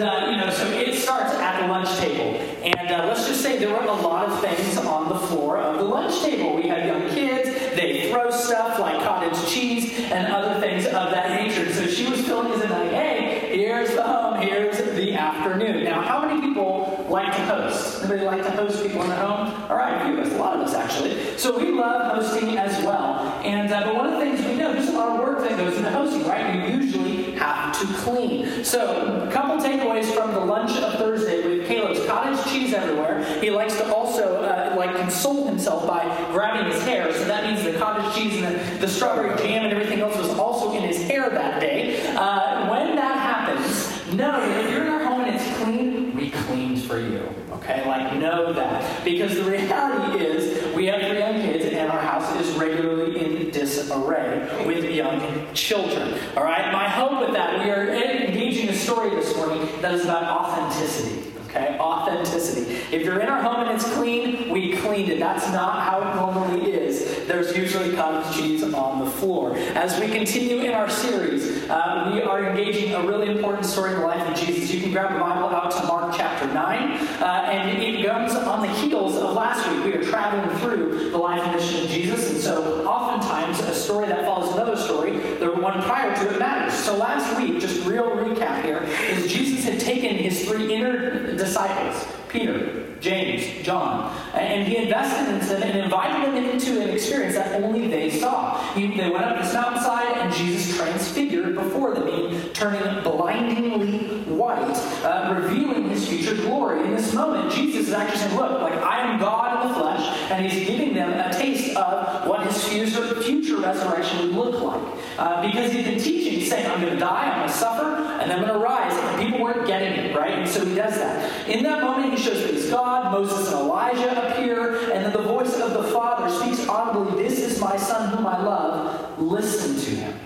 And, uh, you know, so it starts at the lunch table. And uh, let's just say there were a lot of things on the floor of the lunch table. We had young kids, they throw stuff like cottage cheese and other things of that nature. So she was feeling as if, like, hey, here's the home, here's the afternoon. Now, how many people like to host? Anybody like to host people in their home? All right, a few of us, a lot of us actually. So we love hosting as well. And uh, but one of the things we know, there's a lot of work that goes into hosting, right? You usually to clean. So a couple takeaways from the lunch of Thursday with Caleb's cottage cheese everywhere. He likes to also uh, like console himself by grabbing his hair. So that means the cottage cheese and the, the strawberry jam and everything else was also in his hair that day. Uh, when that happens, know that if you're in our home and it's clean, we cleaned for you. Okay, like know that because the reality is we have three regularly in disarray with young children. All right, my hope with that we are engaging a story this morning that is about authenticity. Okay, authenticity. If you're in our home and it's clean, we cleaned it. That's not how it normally is. There's usually cottage cheese on the floor. As we continue in our series, uh, we are engaging a really important story in the life of Jesus. You can grab the Bible out to Mark chapter 9, uh, and it comes on the heels of last week. We are traveling through the life and mission of Jesus, and so oftentimes a story that follows another story, the one prior to it matters. So last week, just real recap here, is Jesus had taken his three inner disciples, Peter, James, John, and he invested in them and invited them into an experience that only they saw. He, they went up this mountainside, and Jesus transfigured before them, turning blindingly white, uh, revealing his future glory. In this moment, Jesus is actually saying, Look, like I am God in the flesh, and he's giving them a taste of what the future, resurrection would look like. Uh, because he'd been teaching, saying, I'm going to die, I'm going to suffer, and I'm going to rise. And people weren't getting it, right? And so he does that. In that moment, he shows that he's God. Moses and Elijah appear, and then the voice of the Father speaks audibly, This is my Son whom I love. Listen to him.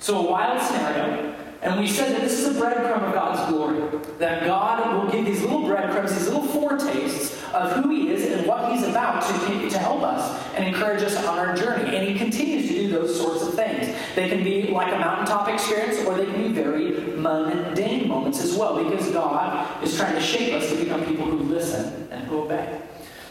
So, a wild scenario. And we said that this is a breadcrumb of God's glory. That God will give these little breadcrumbs, these little foretastes of who He is and what He's about to, to help us and encourage us on our journey. And He continues to do those sorts of things. They can be like a mountaintop experience, or they can be very mundane moments as well, because God is trying to shape us to become people who listen and who obey.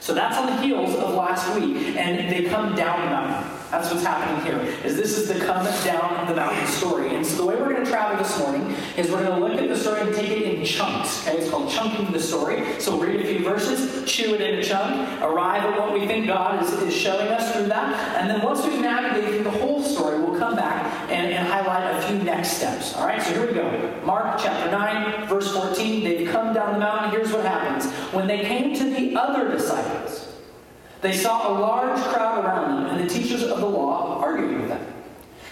So that's on the heels of last week, and they come down the mountain. That's what's happening here. Is this is the come down the mountain story. And so the way we're going to travel this morning is we're going to look at the story and take it in chunks. Okay, it's called chunking the story. So we'll read a few verses, chew it in a chunk, arrive at what we think God is, is showing us through that, and then once we've navigated through the whole come back and, and highlight a few next steps. All right, so here we go. Mark chapter 9, verse 14. They've come down the mountain. Here's what happens. When they came to the other disciples, they saw a large crowd around them, and the teachers of the law arguing with them.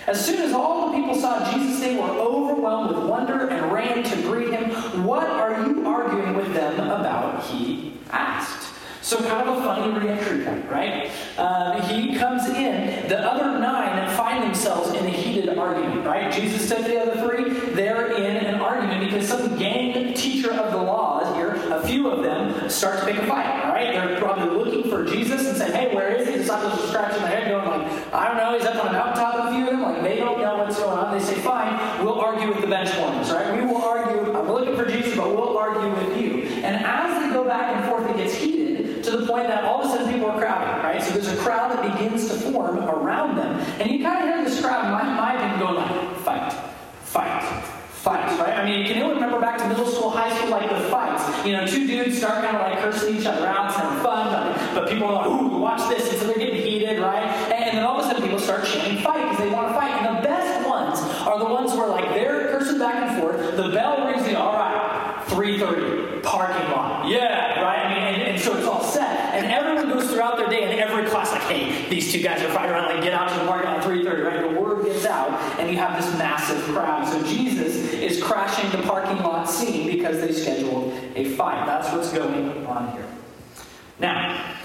As soon as all the people saw Jesus, they were overwhelmed with wonder and ran to greet him. What are you arguing with them about? He asked. So, kind of a funny reentry point, right? Uh, he comes in, the other nine find themselves in a heated argument, right? Jesus took the other three, they're in an argument because some gang teacher of the laws here, a few of them, start to pick a fight, right? They're probably looking for Jesus and saying, hey, where is he? The disciples are scratching their head, going like, I don't know, he's up on a mountaintop with a few of them. Like, they don't know what's going on. They say, fine, we'll argue with the bench warmers, right? We will argue, I'm looking for Jesus, but we'll argue with you. And as they go back and forth, it gets heated that all of a sudden people are crowding, right? So there's a crowd that begins to form around them. And you kind of hear this crowd, in my, my opinion, going like, fight, fight, fight, right? I mean, can anyone remember back to middle school, high school, like the fights? You know, two dudes start kind of like cursing each other out, it's having fun, but, but people are like, ooh, watch this, and so they're getting heated, right? And then all of a sudden people start chanting fight because they want to fight. And the best ones are the ones where like they're cursing back and forth, the bell rings, the all right, 3.30, parking lot. Yeah, right? I mean, and, and so it's all set. And everyone goes throughout their day, and every class like, hey, these two guys are fighting around, like, get out to the parking lot at 3.30, right? The word gets out, and you have this massive crowd. So Jesus is crashing the parking lot scene because they scheduled a fight. That's what's going on here. Now,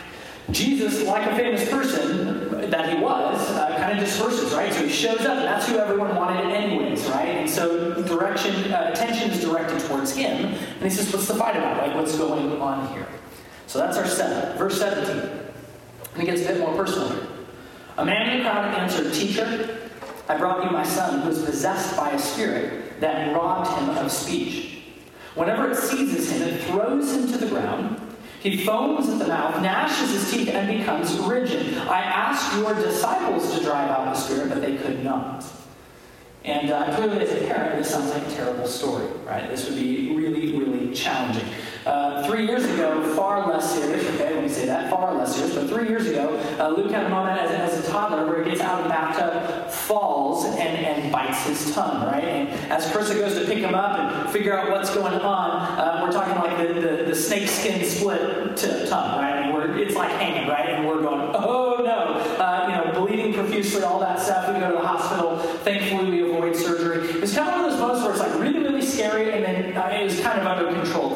Jesus, like a famous person that he was, uh, kind of disperses, right? So he shows up, and that's who everyone wanted anyways, right? And so direction, uh, attention is directed towards him, and he says, "What's the fight about? Like, what's going on here?" So that's our setup. Verse 17. And it gets a bit more personal here. A man in the crowd answered, Teacher, I brought you my son who is possessed by a spirit that robbed him of speech. Whenever it seizes him, it throws him to the ground. He foams at the mouth, gnashes his teeth, and becomes rigid. I asked your disciples to drive out the spirit, but they could not. And uh, clearly, as a parent, this sounds like a terrible story, right? This would be really, really challenging. Uh, three years ago, far less serious, okay, let me say that, far less serious, but three years ago, uh, Luke had a moment as, as, a toddler where he gets out of the bathtub, falls, and, and bites his tongue, right? And as Carissa goes to pick him up and figure out what's going on, uh, we're talking like the, the, the snake skin split to tongue, right? And we're, it's like hanging, right? And we're going, oh no, uh, you know, bleeding profusely, all that stuff. We go to the hospital. Thankfully, we avoid surgery. It's kind of one of those moments where it's like really, really scary, and then uh, it was kind of under control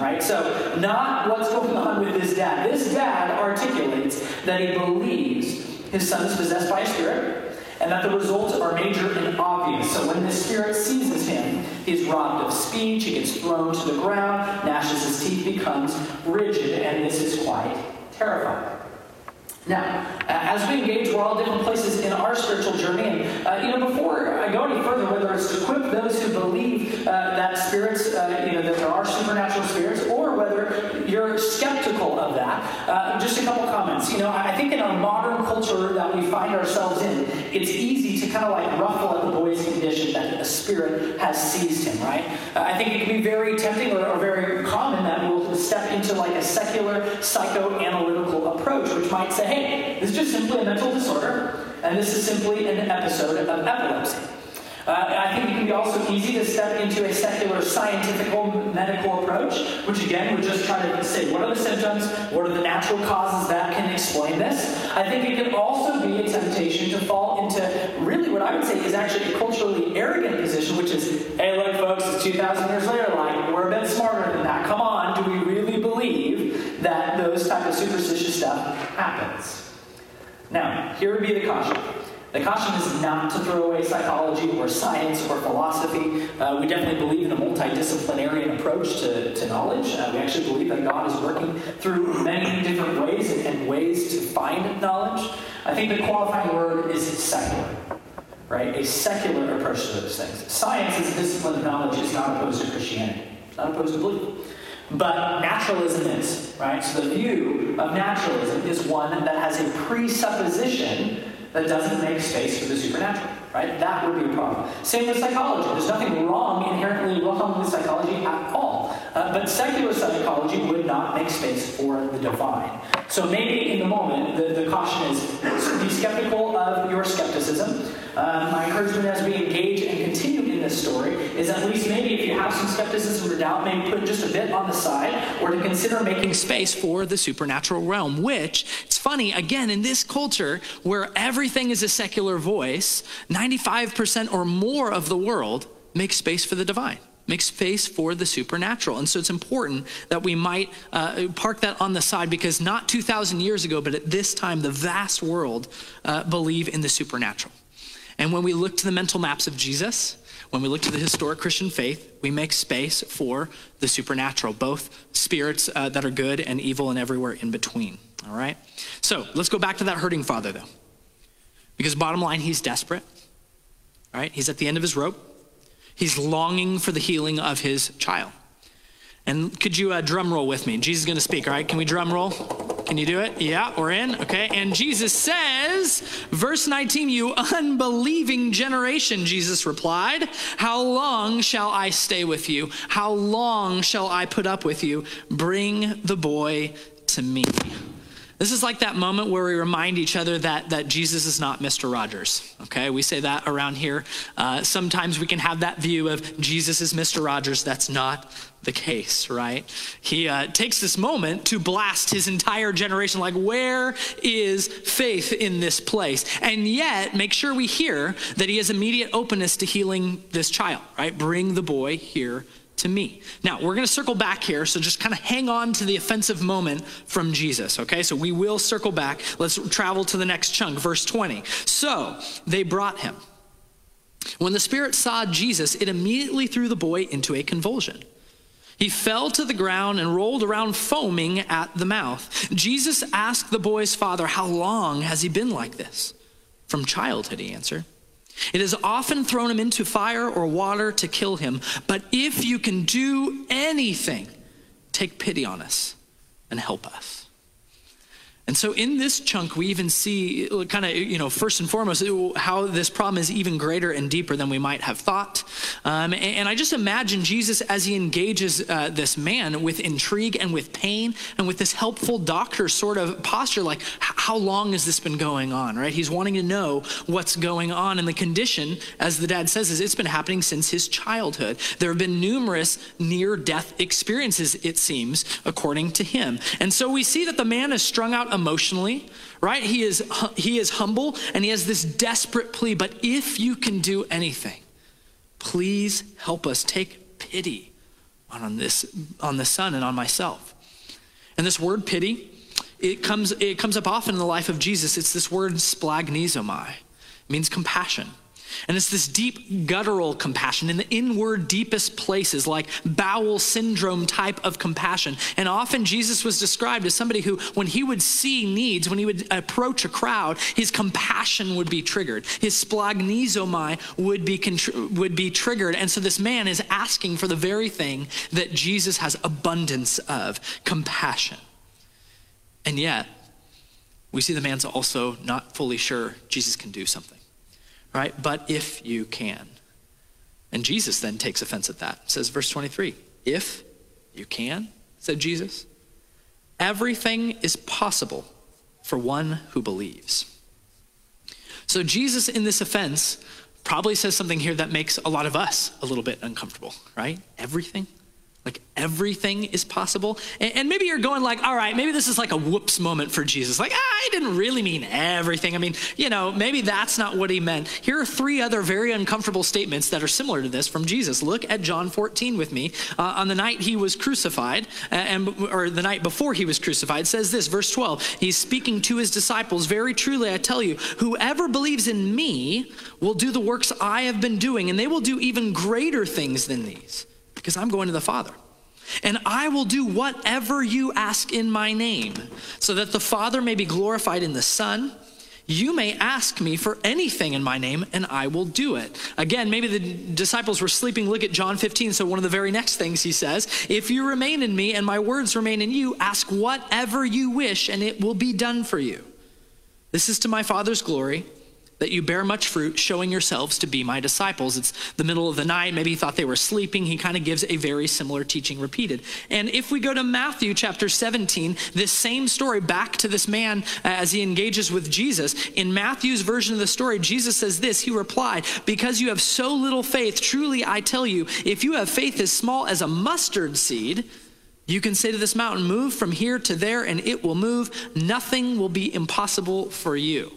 right? So, not what's going on with this dad. This dad articulates that he believes his son is possessed by a spirit, and that the results are major and obvious. So, when the spirit seizes him, he's robbed of speech, he gets thrown to the ground, gnashes his teeth, becomes rigid, and this is quite terrifying. Now, as we engage, we're all different places in our spiritual journey. And, uh, you know, before I go any further, whether it's to equip those who believe uh, that spirits, uh, you know, that there are supernatural spirits, or whether you're skeptical of that, uh, just a couple comments. You know, I think in our modern culture that we find ourselves in, it's easy to kind of like ruffle at the boy's condition that a spirit has seized him, right? Uh, I think it can be very tempting or, or very common that we'll step into like a secular psychoanalytical approach, which might say, hey, this is just simply a mental disorder, and this is simply an episode of epilepsy. Uh, I think it can be also easy to step into a secular scientific medical approach, which again would just try to say what are the symptoms, what are the natural causes that can explain this. I think it can also be a temptation to fall into really what I would say is actually a culturally arrogant position, which is, hey, look, folks, it's 2,000 years later, like, we're a bit smarter than that. Come on, superstitious stuff happens? Now, here would be the caution. The caution is not to throw away psychology or science or philosophy. Uh, we definitely believe in a multidisciplinary approach to, to knowledge. Uh, we actually believe that God is working through many different ways and, and ways to find knowledge. I think the qualifying word is secular right? A secular approach to those things. Science as a discipline of knowledge is not opposed to Christianity, it's not opposed to belief. But naturalism is, right? So the view of naturalism is one that has a presupposition that doesn't make space for the supernatural, right? That would be a problem. Same with psychology. There's nothing wrong, inherently wrong with psychology at all. Uh, but secular psychology would not make space for the divine. So maybe in the moment, the, the caution is be skeptical of your skepticism. Um, my encouragement as we engage and continue in this story is at least maybe if you have some skepticism or doubt, maybe put just a bit on the side or to consider making space for the supernatural realm, which it's funny, again, in this culture where everything is a secular voice, 95% or more of the world makes space for the divine make space for the supernatural. And so it's important that we might uh, park that on the side because not 2,000 years ago, but at this time, the vast world uh, believe in the supernatural. And when we look to the mental maps of Jesus, when we look to the historic Christian faith, we make space for the supernatural, both spirits uh, that are good and evil and everywhere in between. All right? So let's go back to that hurting father, though. Because bottom line, he's desperate. All right? He's at the end of his rope. He's longing for the healing of his child. And could you uh, drum roll with me? Jesus is going to speak, all right? Can we drum roll? Can you do it? Yeah, we're in. Okay. And Jesus says, verse 19, you unbelieving generation, Jesus replied, How long shall I stay with you? How long shall I put up with you? Bring the boy to me. This is like that moment where we remind each other that, that Jesus is not Mr. Rogers. Okay, we say that around here. Uh, sometimes we can have that view of Jesus is Mr. Rogers. That's not the case, right? He uh, takes this moment to blast his entire generation like, where is faith in this place? And yet, make sure we hear that he has immediate openness to healing this child, right? Bring the boy here to me. Now, we're going to circle back here, so just kind of hang on to the offensive moment from Jesus, okay? So we will circle back. Let's travel to the next chunk, verse 20. So they brought him. When the Spirit saw Jesus, it immediately threw the boy into a convulsion. He fell to the ground and rolled around foaming at the mouth. Jesus asked the boy's father, How long has he been like this? From childhood, he answered. It has often thrown him into fire or water to kill him. But if you can do anything, take pity on us and help us. And so in this chunk, we even see, kind of, you know, first and foremost, how this problem is even greater and deeper than we might have thought. Um, and, and, I just imagine Jesus as he engages uh, this man with intrigue and with pain and with this helpful doctor sort of posture, like, how long has this been going on, right? He's wanting to know what's going on. And the condition, as the dad says, is it's been happening since his childhood. There have been numerous near death experiences, it seems, according to him. And so we see that the man is strung out emotionally, right? He is, he is humble and he has this desperate plea. But if you can do anything, please help us take pity on on this, on the son and on myself. And this word pity, it comes, it comes up often in the life of Jesus. It's this word splanchnizomai. It means compassion. And it's this deep guttural compassion in the inward deepest places, like bowel syndrome type of compassion. And often Jesus was described as somebody who, when he would see needs, when he would approach a crowd, his compassion would be triggered. His splanchnizomai would be, would be triggered. And so this man is asking for the very thing that Jesus has abundance of compassion. And yet, we see the man's also not fully sure Jesus can do something right? But if you can. And Jesus then takes offense at that. says, verse 23, if you can, said Jesus, everything is possible for one who believes. So Jesus, in this offense, probably says something here that makes a lot of us a little bit uncomfortable, right? Everything like everything is possible. And, maybe you're going like, all right, maybe this is like a whoops moment for Jesus. Like, ah, I didn't really mean everything. I mean, you know, maybe that's not what he meant. Here are three other very uncomfortable statements that are similar to this from Jesus. Look at John 14 with me. Uh, on the night he was crucified, and or the night before he was crucified, says this, verse 12. He's speaking to his disciples. Very truly, I tell you, whoever believes in me will do the works I have been doing, and they will do even greater things than these because I'm going to the Father. And I will do whatever you ask in my name, so that the Father may be glorified in the Son. You may ask me for anything in my name, and I will do it. Again, maybe the disciples were sleeping. Look at John 15. So, one of the very next things he says If you remain in me and my words remain in you, ask whatever you wish, and it will be done for you. This is to my Father's glory that you bear much fruit, showing yourselves to be my disciples. It's the middle of the night. Maybe he thought they were sleeping. He kind of gives a very similar teaching repeated. And if we go to Matthew chapter 17, this same story back to this man as he engages with Jesus. In Matthew's version of the story, Jesus says this He replied, Because you have so little faith, truly I tell you, if you have faith as small as a mustard seed, you can say to this mountain, Move from here to there, and it will move. Nothing will be impossible for you.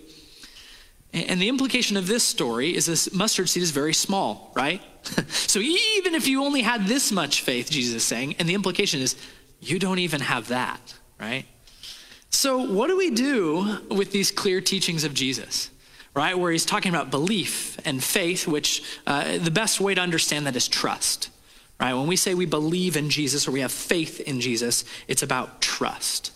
And the implication of this story is this mustard seed is very small, right? so even if you only had this much faith, Jesus is saying, and the implication is you don't even have that, right? So what do we do with these clear teachings of Jesus? Right, where he's talking about belief and faith, which uh, the best way to understand that is trust. Right, when we say we believe in Jesus or we have faith in Jesus, it's about trust.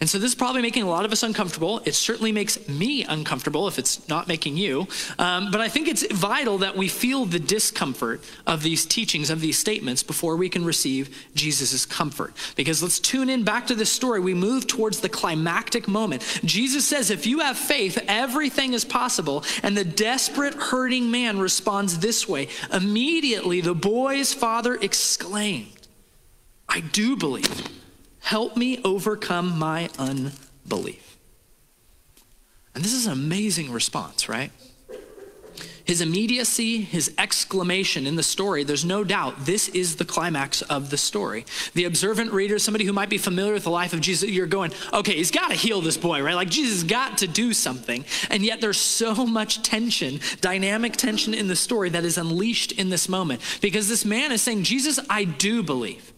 And so this is probably making a lot of us uncomfortable. It certainly makes me uncomfortable if it's not making you. Um, but I think it's vital that we feel the discomfort of these teachings, of these statements, before we can receive Jesus' comfort. Because let's tune in back to this story. We move towards the climactic moment. Jesus says, if you have faith, everything is possible. And the desperate, hurting man responds this way. Immediately, the boy's father exclaimed, I do believe. Help me overcome my unbelief. And this is an amazing response, right? His immediacy, his exclamation in the story, there's no doubt this is the climax of the story. The observant reader, somebody who might be familiar with the life of Jesus, you're going, okay, he's got to heal this boy, right? Like Jesus got to do something. And yet there's so much tension, dynamic tension in the story that is unleashed in this moment because this man is saying, Jesus, I do believe.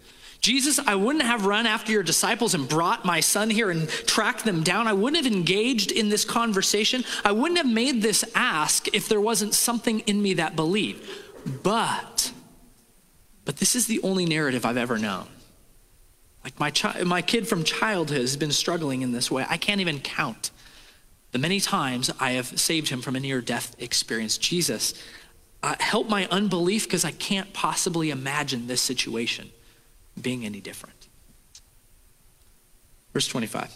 Jesus, I wouldn't have run after your disciples and brought my son here and tracked them down. I wouldn't have engaged in this conversation. I wouldn't have made this ask if there wasn't something in me that believed. But, but this is the only narrative I've ever known. Like my, chi- my kid from childhood has been struggling in this way. I can't even count the many times I have saved him from a near death experience. Jesus, uh, help my unbelief because I can't possibly imagine this situation being any different. Verse 25.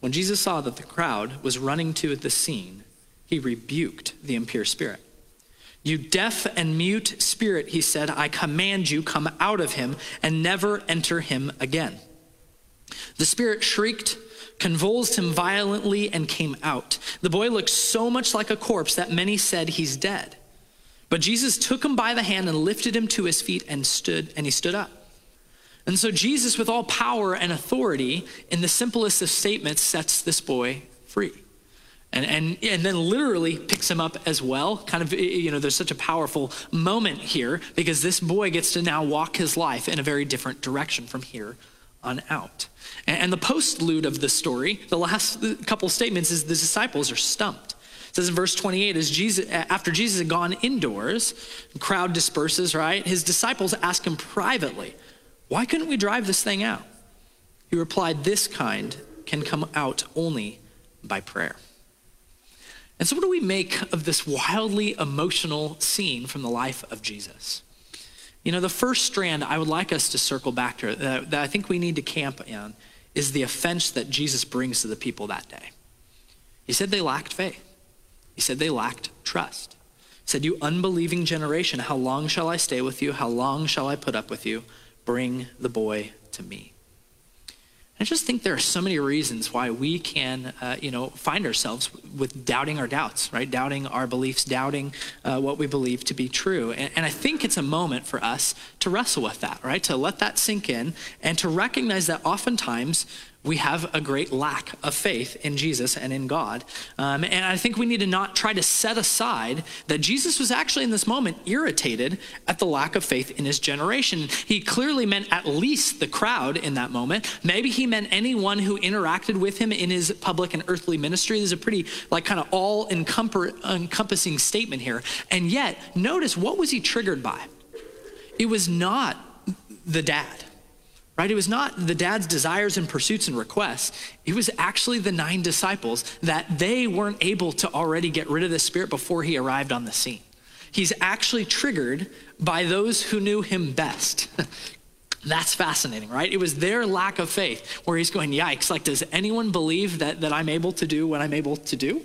When Jesus saw that the crowd was running to the scene, he rebuked the impure spirit. You deaf and mute spirit, he said, I command you, come out of him and never enter him again. The spirit shrieked, convulsed him violently, and came out. The boy looked so much like a corpse that many said he's dead. But Jesus took him by the hand and lifted him to his feet and stood, and he stood up. And so Jesus, with all power and authority, in the simplest of statements, sets this boy free. And, and, and then literally picks him up as well. Kind of, you know, there's such a powerful moment here because this boy gets to now walk his life in a very different direction from here on out. And, and the postlude of the story, the last couple statements, is the disciples are stumped. It says in verse 28, as Jesus, after Jesus had gone indoors, crowd disperses, right? His disciples ask him privately, why couldn't we drive this thing out? He replied, This kind can come out only by prayer. And so, what do we make of this wildly emotional scene from the life of Jesus? You know, the first strand I would like us to circle back to that, that I think we need to camp in is the offense that Jesus brings to the people that day. He said they lacked faith, he said they lacked trust. He said, You unbelieving generation, how long shall I stay with you? How long shall I put up with you? Bring the boy to me. I just think there are so many reasons why we can, uh, you know, find ourselves with doubting our doubts, right? Doubting our beliefs, doubting uh, what we believe to be true. And, and, I think it's a moment for us to wrestle with that, right? To let that sink in and to recognize that oftentimes we have a great lack of faith in Jesus and in God. Um, and I think we need to not try to set aside that Jesus was actually in this moment irritated at the lack of faith in his generation. He clearly meant at least the crowd in that moment. Maybe he meant anyone who interacted with him in his public and earthly ministry. There's a pretty, like, kind of all encompassing statement here. And yet, notice what was he triggered by? It was not the dad right? It was not the dad's desires and pursuits and requests. It was actually the nine disciples that they weren't able to already get rid of the spirit before he arrived on the scene. He's actually triggered by those who knew him best. That's fascinating, right? It was their lack of faith where he's going, yikes, like, does anyone believe that, that I'm able to do what I'm able to do?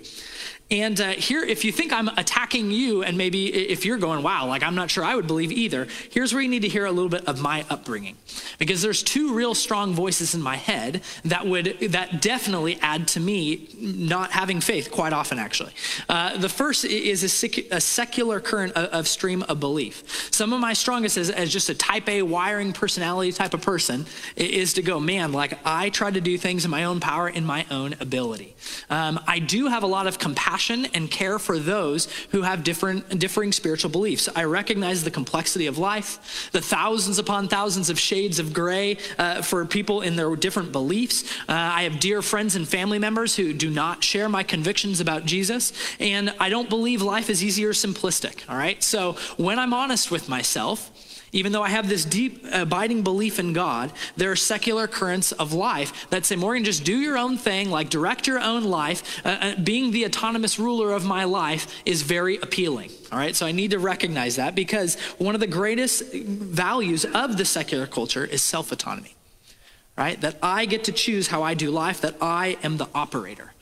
And uh, here, if you think I'm attacking you, and maybe if you're going, wow, like I'm not sure I would believe either, here's where you need to hear a little bit of my upbringing. Because there's two real strong voices in my head that would, that definitely add to me not having faith quite often, actually. Uh, the first is a, sec- a, secular current of, of, stream of belief. Some of my strongest as, as just a type A wiring personality type of person is to go, man, like I try to do things in my own power, in my own ability. Um, I do have a lot of compassion compassion and care for those who have different, differing spiritual beliefs. I recognize the complexity of life, the thousands upon thousands of shades of gray uh, for people in their different beliefs. Uh, I have dear friends and family members who do not share my convictions about Jesus, and I don't believe life is easy or simplistic, all right? So when I'm honest with myself, even though I have this deep, abiding belief in God, there are secular currents of life that say, Morgan, just do your own thing, like direct your own life. Uh, uh, being the autonomous ruler of my life is very appealing. All right, so I need to recognize that because one of the greatest values of the secular culture is self autonomy, right? That I get to choose how I do life, that I am the operator.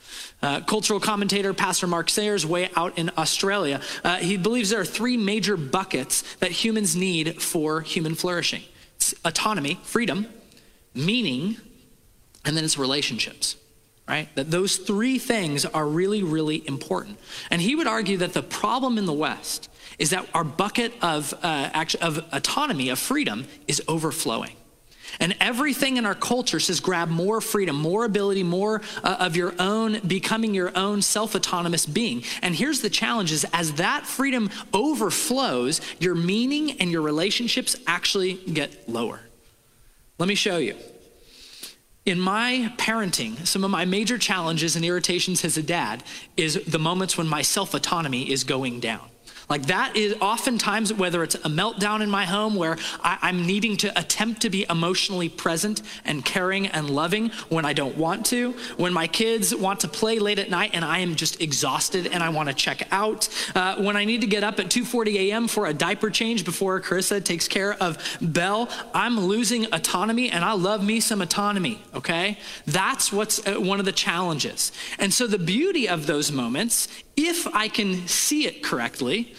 Uh, cultural commentator Pastor Mark Sayers, way out in Australia, uh, he believes there are three major buckets that humans need for human flourishing it's autonomy, freedom, meaning, and then it's relationships. Right? That those three things are really, really important. And he would argue that the problem in the West is that our bucket of, uh, of autonomy, of freedom, is overflowing. And everything in our culture says grab more freedom, more ability, more uh, of your own, becoming your own self autonomous being. And here's the challenge is as that freedom overflows, your meaning and your relationships actually get lower. Let me show you. In my parenting, some of my major challenges and irritations as a dad is the moments when my self autonomy is going down. Like that is oftentimes, whether it's a meltdown in my home where I, am needing to attempt to be emotionally present and caring and loving when I don't want to, when my kids want to play late at night and I am just exhausted and I want to check out, uh, when I need to get up at 2:40 a.m. for a diaper change before Carissa takes care of Belle, I'm losing autonomy and I love me some autonomy. Okay, that's what's uh, one of the challenges. And so the beauty of those moments if I can see it correctly,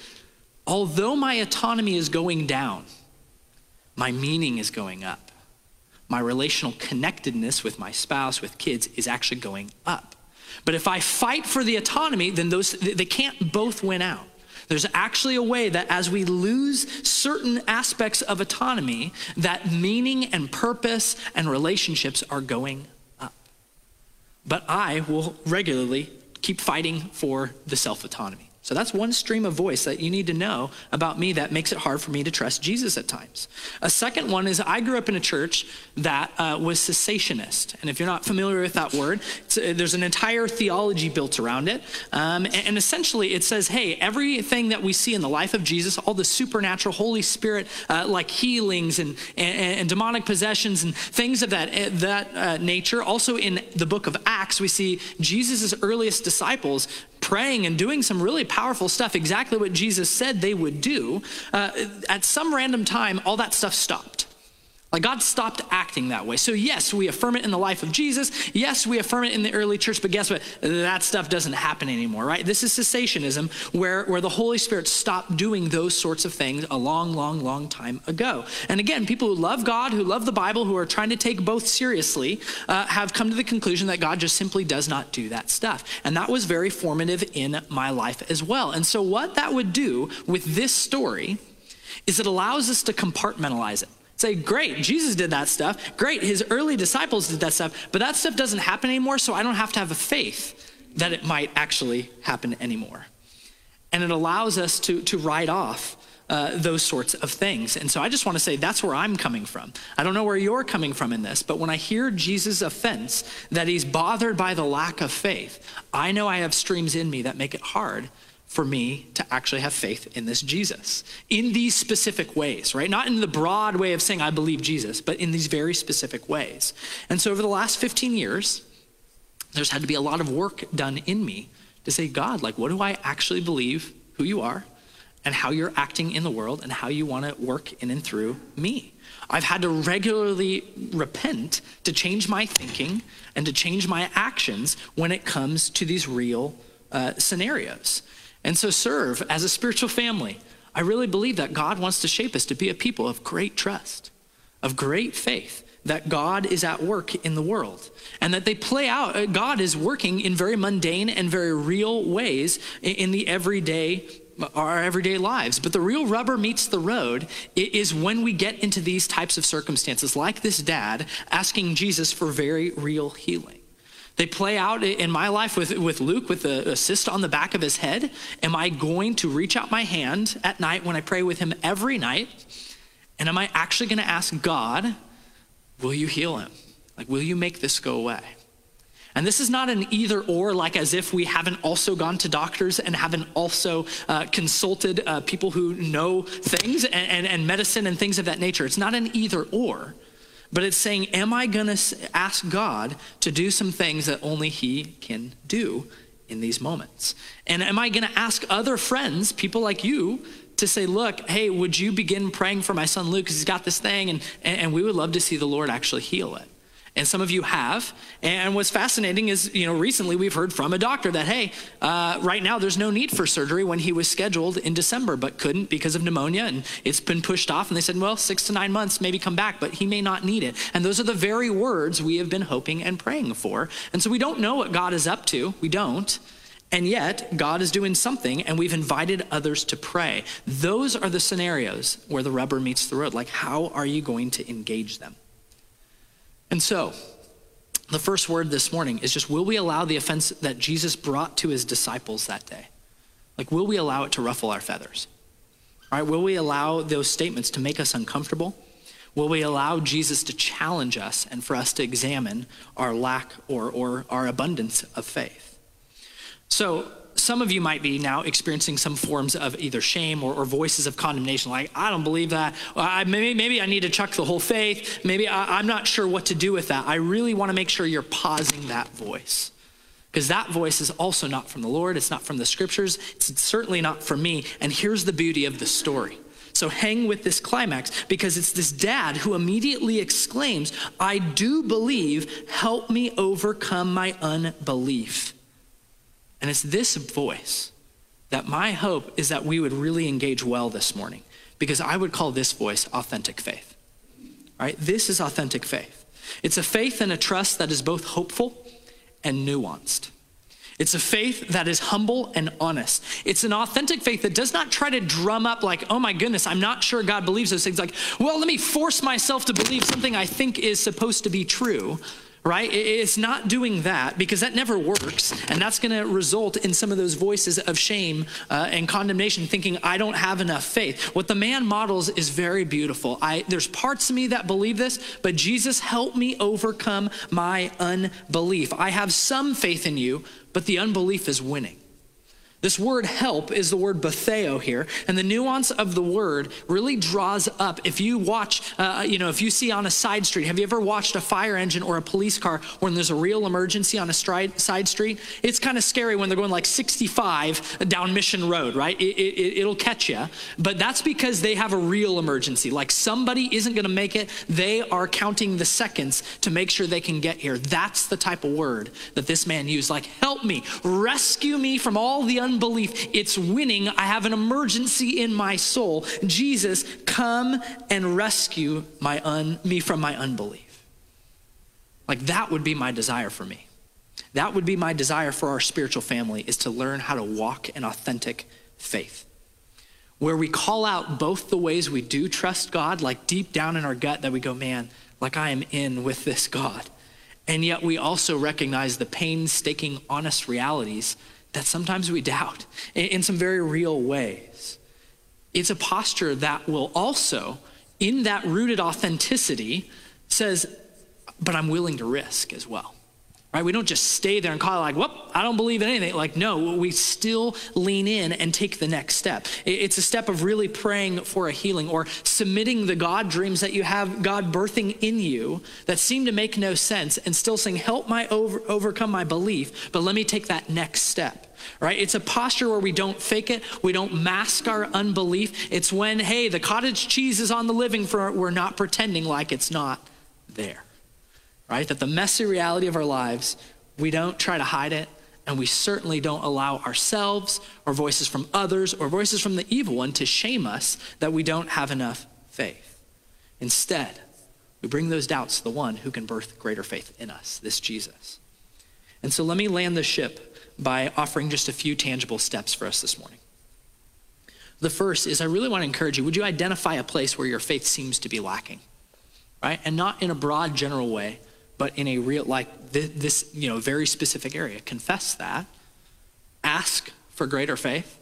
although my autonomy is going down, my meaning is going up. My relational connectedness with my spouse, with kids, is actually going up. But if I fight for the autonomy, then those they can't both win out. There's actually a way that as we lose certain aspects of autonomy, that meaning and purpose and relationships are going up. But I will regularly keep fighting for the self autonomy. So that's one stream of voice that you need to know about me that makes it hard for me to trust Jesus at times. A second one is I grew up in a church that uh, was cessationist. And if you're not familiar with that word, uh, there's an entire theology built around it. Um, and, and, essentially it says, hey, everything that we see in the life of Jesus, all the supernatural Holy Spirit, uh, like healings and, and, and, demonic possessions and things of that, uh, that uh, nature. Also in the book of Acts, we see Jesus' earliest disciples praying and doing some really powerful stuff, exactly what Jesus said they would do, uh, at some random time, all that stuff stopped. Like God stopped acting that way. So, yes, we affirm it in the life of Jesus. Yes, we affirm it in the early church, but guess what? That stuff doesn't happen anymore, right? This is cessationism where, where the Holy Spirit stopped doing those sorts of things a long, long, long time ago. And again, people who love God, who love the Bible, who are trying to take both seriously, uh, have come to the conclusion that God just simply does not do that stuff. And that was very formative in my life as well. And so, what that would do with this story is it allows us to compartmentalize it. Say, great, Jesus did that stuff. Great, his early disciples did that stuff, but that stuff doesn't happen anymore, so I don't have to have a faith that it might actually happen anymore. And it allows us to, to write off uh, those sorts of things. And so I just want to say that's where I'm coming from. I don't know where you're coming from in this, but when I hear Jesus' offense that he's bothered by the lack of faith, I know I have streams in me that make it hard for me to actually have faith in this Jesus in these specific ways, right? Not in the broad way of saying I believe Jesus, but in these very specific ways. And so over the last 15 years, there's had to be a lot of work done in me to say, God, like, what do I actually believe who you are and how you're acting in the world and how you want to work in and through me? I've had to regularly repent to change my thinking and to change my actions when it comes to these real uh, scenarios. And so serve as a spiritual family. I really believe that God wants to shape us to be a people of great trust, of great faith, that God is at work in the world, and that they play out, uh, God is working in very mundane and very real ways in the everyday our everyday lives. But the real rubber meets the road is when we get into these types of circumstances, like this dad asking Jesus for very real healing. They play out in my life with, with Luke with a, cyst on the back of his head. Am I going to reach out my hand at night when I pray with him every night? And am I actually going to ask God, will you heal him? Like, will you make this go away? And this is not an either or, like as if we haven't also gone to doctors and haven't also uh, consulted uh, people who know things and, and, and medicine and things of that nature. It's not an either or. But it's saying, Am I going to ask God to do some things that only He can do in these moments? And am I going to ask other friends, people like you, to say, Look, hey, would you begin praying for my son Luke because he's got this thing and, and we would love to see the Lord actually heal it? And some of you have. And what's fascinating is, you know, recently we've heard from a doctor that, hey, uh, right now there's no need for surgery when he was scheduled in December, but couldn't because of pneumonia, and it's been pushed off. And they said, well, six to nine months, maybe come back, but he may not need it. And those are the very words we have been hoping and praying for. And so we don't know what God is up to. We don't. And yet, God is doing something, and we've invited others to pray. Those are the scenarios where the rubber meets the road. Like, how are you going to engage them? And so, the first word this morning is just will we allow the offense that Jesus brought to his disciples that day? Like, will we allow it to ruffle our feathers? All right, will we allow those statements to make us uncomfortable? Will we allow Jesus to challenge us and for us to examine our lack or, or our abundance of faith? So, some of you might be now experiencing some forms of either shame or, or voices of condemnation, like, I don't believe that. I, maybe, maybe I need to chuck the whole faith. Maybe I, I'm not sure what to do with that. I really want to make sure you're pausing that voice. Because that voice is also not from the Lord, it's not from the scriptures, it's certainly not from me. And here's the beauty of the story. So hang with this climax because it's this dad who immediately exclaims, I do believe, help me overcome my unbelief. And it's this voice that my hope is that we would really engage well this morning because I would call this voice authentic faith. All right? This is authentic faith. It's a faith and a trust that is both hopeful and nuanced. It's a faith that is humble and honest. It's an authentic faith that does not try to drum up, like, oh my goodness, I'm not sure God believes those things. Like, well, let me force myself to believe something I think is supposed to be true right? It's not doing that because that never works. And that's going to result in some of those voices of shame uh, and condemnation, thinking, I don't have enough faith. What the man models is very beautiful. I, there's parts of me that believe this, but Jesus, help me overcome my unbelief. I have some faith in you, but the unbelief is winning. This word help is the word boetheo here, and the nuance of the word really draws up. If you watch, uh, you know, if you see on a side street, have you ever watched a fire engine or a police car when there's a real emergency on a stride, side street? It's kind of scary when they're going like 65 down Mission Road, right? It, it, it'll catch you, but that's because they have a real emergency. Like somebody isn't going to make it, they are counting the seconds to make sure they can get here. That's the type of word that this man used. Like, help me, rescue me from all the un unbelief. It's winning. I have an emergency in my soul. Jesus, come and rescue my un, me from my unbelief. Like that would be my desire for me. That would be my desire for our spiritual family is to learn how to walk in authentic faith. Where we call out both the ways we do trust God, like deep down in our gut that we go, man, like I am in with this God. And yet we also recognize the painstaking, honest realities that sometimes we doubt in some very real ways. It's a posture that will also, in that rooted authenticity, says, but I'm willing to risk as well right? We don't just stay there and call it like, whoop, I don't believe in anything. Like, no, we still lean in and take the next step. It's a step of really praying for a healing or submitting the God dreams that you have God birthing in you that seem to make no sense and still saying, help my over, overcome my belief, but let me take that next step. Right? It's a posture where we don't fake it. We don't mask our unbelief. It's when, hey, the cottage cheese is on the living floor, we're not pretending like it's not there right? That the messy reality of our lives, we don't try to hide it, and we certainly don't allow ourselves or voices from others or voices from the evil one to shame us that we don't have enough faith. Instead, we bring those doubts to the one who can birth greater faith in us, this Jesus. And so let me land the ship by offering just a few tangible steps for us this morning. The first is I really want to encourage you would you identify a place where your faith seems to be lacking? Right? And not in a broad, general way, but in a real, like this, this, you know, very specific area. Confess that. Ask for greater faith.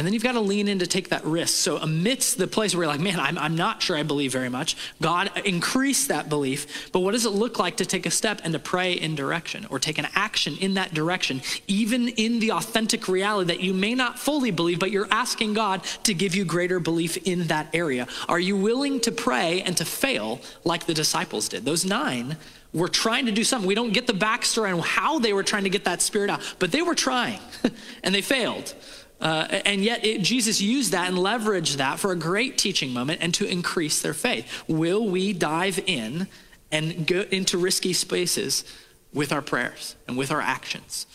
And then you've got to lean in to take that risk. So, amidst the place where you're like, man, I'm, I'm not sure I believe very much, God increase that belief. But what does it look like to take a step and to pray in direction or take an action in that direction, even in the authentic reality that you may not fully believe, but you're asking God to give you greater belief in that area? Are you willing to pray and to fail like the disciples did? Those nine were trying to do something. We don't get the backstory on how they were trying to get that spirit out, but they were trying and they failed. Uh, and yet, it, Jesus used that and leveraged that for a great teaching moment and to increase their faith. Will we dive in and go into risky spaces with our prayers and with our actions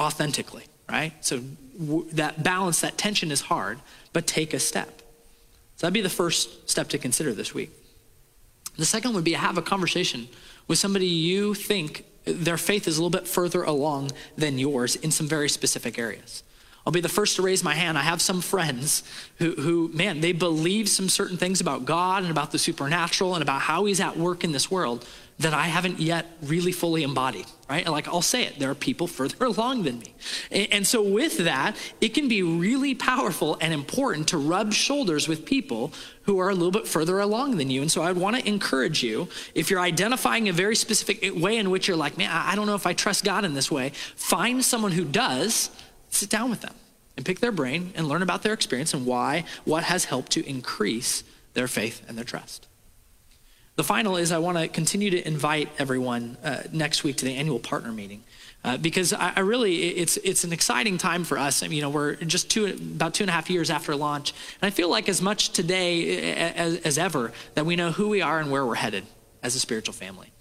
authentically, right? So, w- that balance, that tension is hard, but take a step. So, that'd be the first step to consider this week. The second would be have a conversation with somebody you think their faith is a little bit further along than yours in some very specific areas. I'll be the first to raise my hand. I have some friends who, who, man, they believe some certain things about God and about the supernatural and about how He's at work in this world that I haven't yet really fully embodied, right? Like I'll say it, there are people further along than me. And so with that, it can be really powerful and important to rub shoulders with people who are a little bit further along than you. And so I'd want to encourage you, if you're identifying a very specific way in which you're like, man, I don't know if I trust God in this way, find someone who does sit down with them and pick their brain and learn about their experience and why, what has helped to increase their faith and their trust. The final is I want to continue to invite everyone uh, next week to the annual partner meeting. Uh, because I, I, really, it's it's an exciting time for us. I mean, you know, we're just two about two and a half years after launch, and I feel like as much today as, as ever that we know who we are and where we're headed as a spiritual family.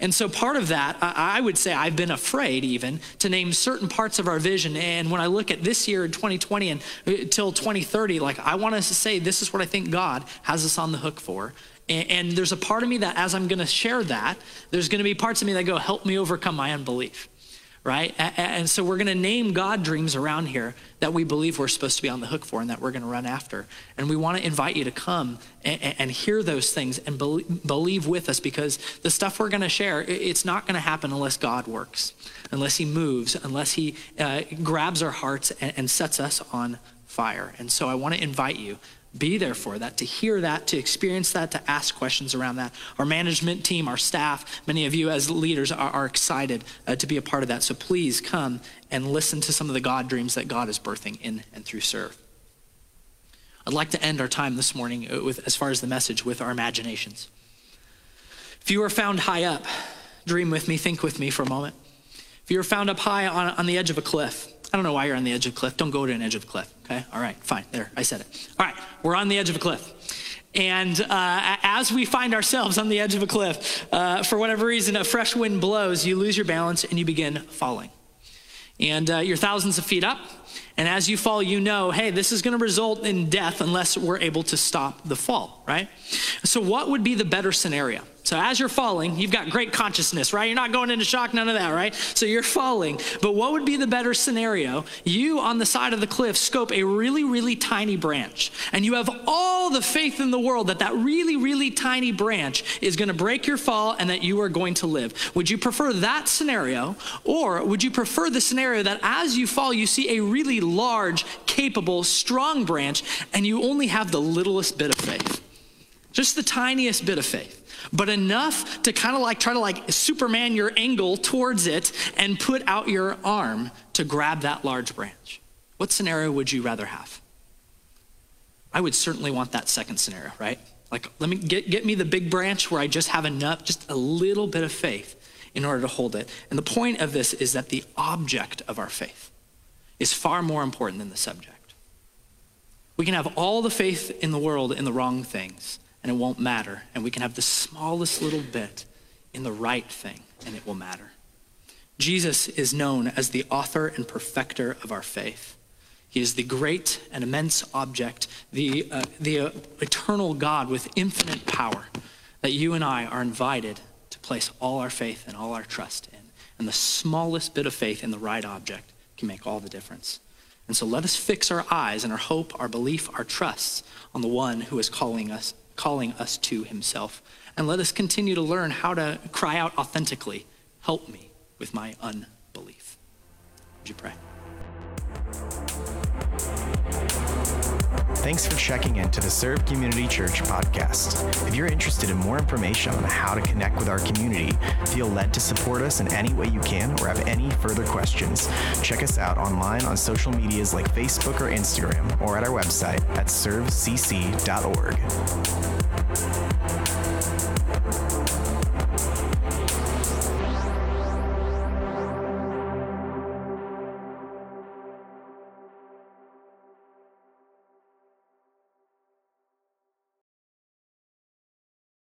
And so part of that, I would say I've been afraid even to name certain parts of our vision. And when I look at this year in 2020 and uh, 2030, like I want us to say, this is what I think God has us on the hook for. And, there's a part of me that as I'm going to share that, there's going to be parts of me that go, help me overcome my unbelief right? And so we're going to name God dreams around here that we believe we're supposed to be on the hook for and that we're going to run after. And we want to invite you to come and, hear those things and believe with us because the stuff we're going to share, it's not going to happen unless God works, unless He moves, unless He uh, grabs our hearts and sets us on fire. And so I want to invite you be there for that, to hear that, to experience that, to ask questions around that. Our management team, our staff, many of you as leaders are, are excited uh, to be a part of that. So please come and listen to some of the God dreams that God is birthing in and through Serve. I'd like to end our time this morning uh, with, as far as the message, with our imaginations. If you are found high up, dream with me, think with me for a moment. If you are found up high on, on the edge of a cliff, I don't know why you're on the edge of a cliff. Don't go to an edge of a cliff, okay? All right, fine. There, I said it. All right, we're on the edge of a cliff. And uh, as we find ourselves on the edge of a cliff, uh, for whatever reason, a fresh wind blows, you lose your balance and you begin falling. And uh, you're thousands of feet up. And as you fall, you know, hey, this is going to result in death unless we're able to stop the fall, right? So, what would be the better scenario? So as you're falling, you've got great consciousness, right? You're not going into shock, none of that, right? So you're falling. But what would be the better scenario? You on the side of the cliff scope a really, really tiny branch, and you have all the faith in the world that that really, really tiny branch is going to break your fall and that you are going to live. Would you prefer that scenario, or would you prefer the scenario that as you fall, you see a really large, capable, strong branch, and you only have the littlest bit of faith? Just the tiniest bit of faith but enough to kind of like try to like Superman your angle towards it and put out your arm to grab that large branch. What scenario would you rather have? I would certainly want that second scenario, right? Like, let me get, get me the big branch where I just have enough, just a little bit of faith in order to hold it. And the point of this is that the object of our faith is far more important than the subject. We can have all the faith in the world in the wrong things, and it won't matter. And we can have the smallest little bit in the right thing and it will matter. Jesus is known as the author and perfecter of our faith. He is the great and immense object, the, uh, the uh, eternal God with infinite power that you and I are invited to place all our faith and all our trust in. And the smallest bit of faith in the right object can make all the difference. And so let us fix our eyes and our hope, our belief, our trusts on the one who is calling us calling us to himself. And let us continue to learn how to cry out authentically, Help me with my unbelief. Would you pray? Thanks for checking in to the Serve Community Church podcast. If you're interested in more information on how to connect with our community, feel led to support us in any way you can, or have any further questions, check us out online on social medias like Facebook or Instagram, or at our website at servecc.org.